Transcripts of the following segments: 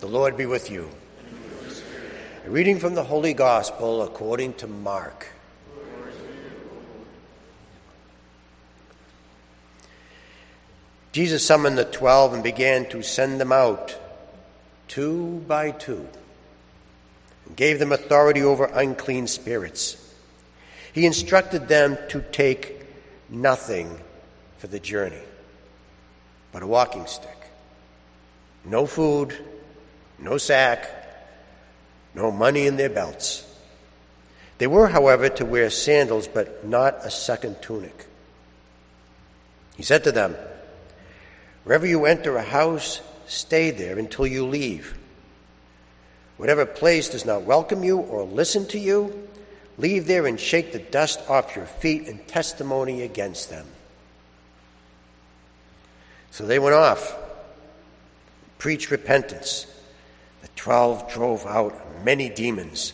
The Lord be with you. A reading from the Holy Gospel according to Mark. Jesus summoned the twelve and began to send them out, two by two, and gave them authority over unclean spirits. He instructed them to take nothing for the journey but a walking stick. No food, no sack, no money in their belts. They were, however, to wear sandals, but not a second tunic. He said to them, Wherever you enter a house, stay there until you leave. Whatever place does not welcome you or listen to you, leave there and shake the dust off your feet in testimony against them. So they went off, preached repentance. Twelve drove out many demons,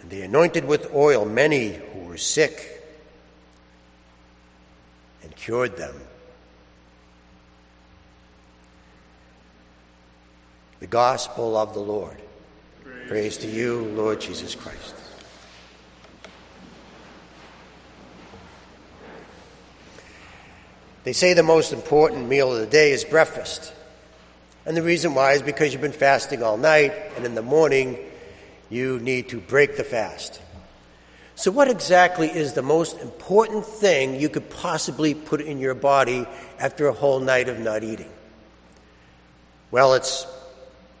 and they anointed with oil many who were sick and cured them. The gospel of the Lord. Praise, Praise to you, Lord Jesus Christ. They say the most important meal of the day is breakfast. And the reason why is because you've been fasting all night, and in the morning, you need to break the fast. So, what exactly is the most important thing you could possibly put in your body after a whole night of not eating? Well, it's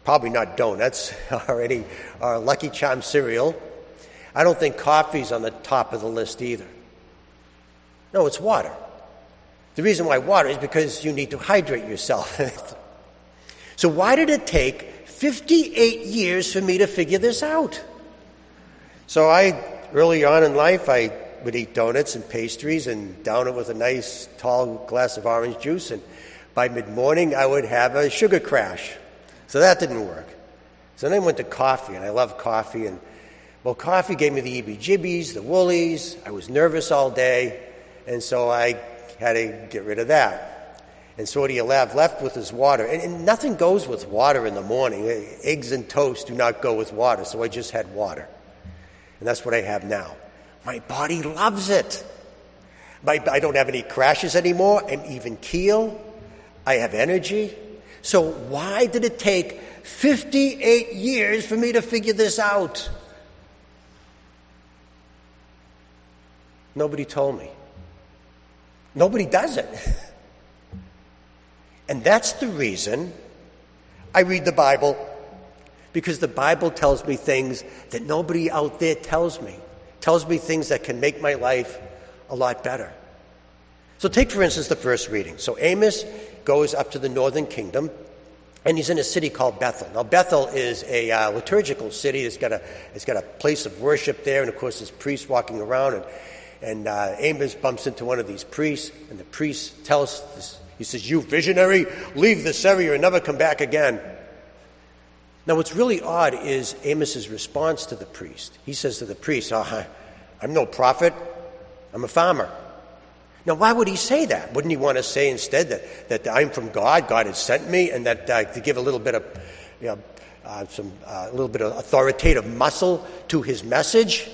Probably not donuts or any or Lucky Charm cereal. I don't think coffee's on the top of the list either. No, it's water. The reason why water is because you need to hydrate yourself. so, why did it take 58 years for me to figure this out? So, I, early on in life, I would eat donuts and pastries and down it with a nice tall glass of orange juice. And by mid morning, I would have a sugar crash. So that didn't work. So then I went to coffee, and I love coffee. And well, coffee gave me the EBGBs, the woolies. I was nervous all day, and so I had to get rid of that. And so what do you left with is water. And, and nothing goes with water in the morning. Eggs and toast do not go with water, so I just had water. And that's what I have now. My body loves it. My, I don't have any crashes anymore. I'm even keel. I have energy. So, why did it take 58 years for me to figure this out? Nobody told me. Nobody does it. And that's the reason I read the Bible, because the Bible tells me things that nobody out there tells me, tells me things that can make my life a lot better. So, take for instance the first reading. So, Amos goes up to the northern kingdom, and he's in a city called Bethel. Now, Bethel is a uh, liturgical city. It's got a, it's got a place of worship there, and of course, there's priests walking around. And, and uh, Amos bumps into one of these priests, and the priest tells this, he says, You visionary, leave this area and never come back again. Now, what's really odd is Amos's response to the priest. He says to the priest, oh, I'm no prophet, I'm a farmer. Now, why would he say that? Wouldn't he want to say instead that, that I'm from God, God has sent me, and that uh, to give a little bit of, you know, uh, some, uh, a little bit of authoritative muscle to his message?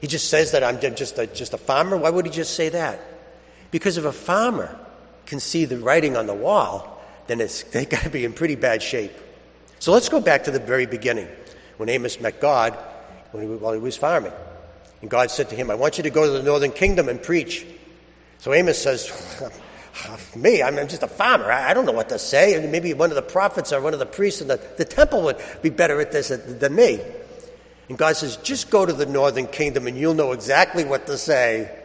He just says that I'm just a, just a farmer. Why would he just say that? Because if a farmer can see the writing on the wall, then it's, they got to be in pretty bad shape. So let's go back to the very beginning when Amos met God when he, while he was farming. And God said to him, I want you to go to the northern kingdom and preach. So Amos says, Me, I'm just a farmer. I don't know what to say. Maybe one of the prophets or one of the priests in the, the temple would be better at this than me. And God says, Just go to the northern kingdom and you'll know exactly what to say.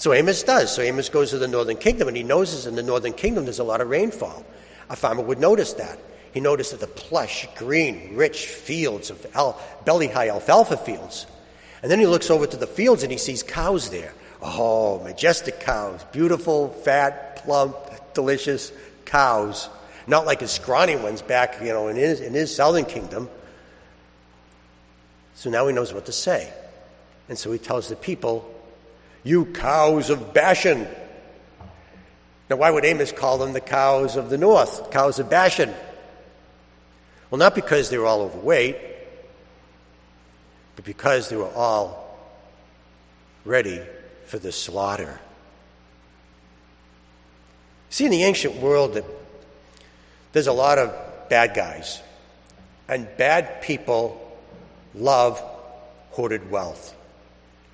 So Amos does. So Amos goes to the northern kingdom and he notices in the northern kingdom there's a lot of rainfall. A farmer would notice that. He noticed that the plush, green, rich fields of al- belly high alfalfa fields. And then he looks over to the fields and he sees cows there. Oh, majestic cows, beautiful, fat, plump, delicious cows. Not like his scrawny ones back, you know, in his, in his southern kingdom. So now he knows what to say. And so he tells the people, You cows of Bashan. Now, why would Amos call them the cows of the north, cows of Bashan? Well, not because they were all overweight, but because they were all ready for the slaughter. See, in the ancient world, there's a lot of bad guys, and bad people love hoarded wealth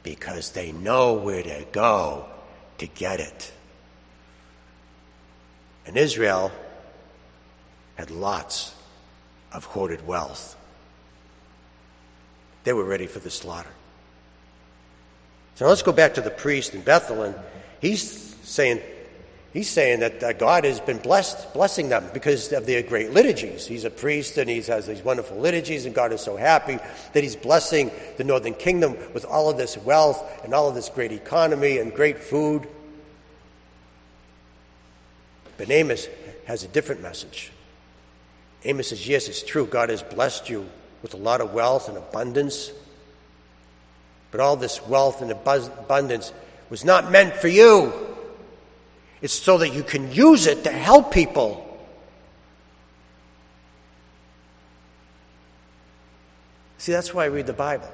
because they know where to go to get it. And Israel had lots of hoarded wealth. They were ready for the slaughter. So let's go back to the priest in Bethlehem. He's saying, he's saying that God has been blessed, blessing them because of their great liturgies. He's a priest and he has these wonderful liturgies, and God is so happy that he's blessing the northern kingdom with all of this wealth and all of this great economy and great food. But Amos has a different message. Amos says, Yes, it's true. God has blessed you with a lot of wealth and abundance. But all this wealth and abundance was not meant for you. It's so that you can use it to help people. See, that's why I read the Bible.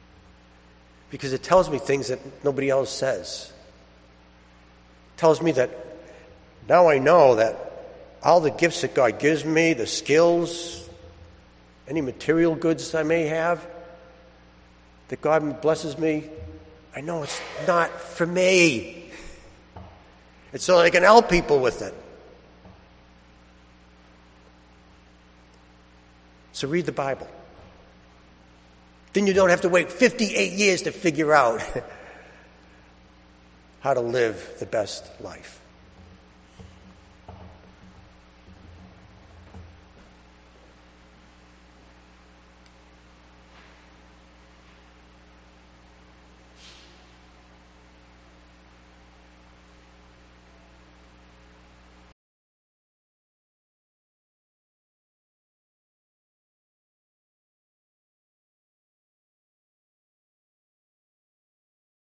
because it tells me things that nobody else says. It tells me that now I know that all the gifts that God gives me, the skills, any material goods I may have, that God blesses me, I know it's not for me. It's so I can help people with it. So read the Bible. Then you don't have to wait 58 years to figure out how to live the best life.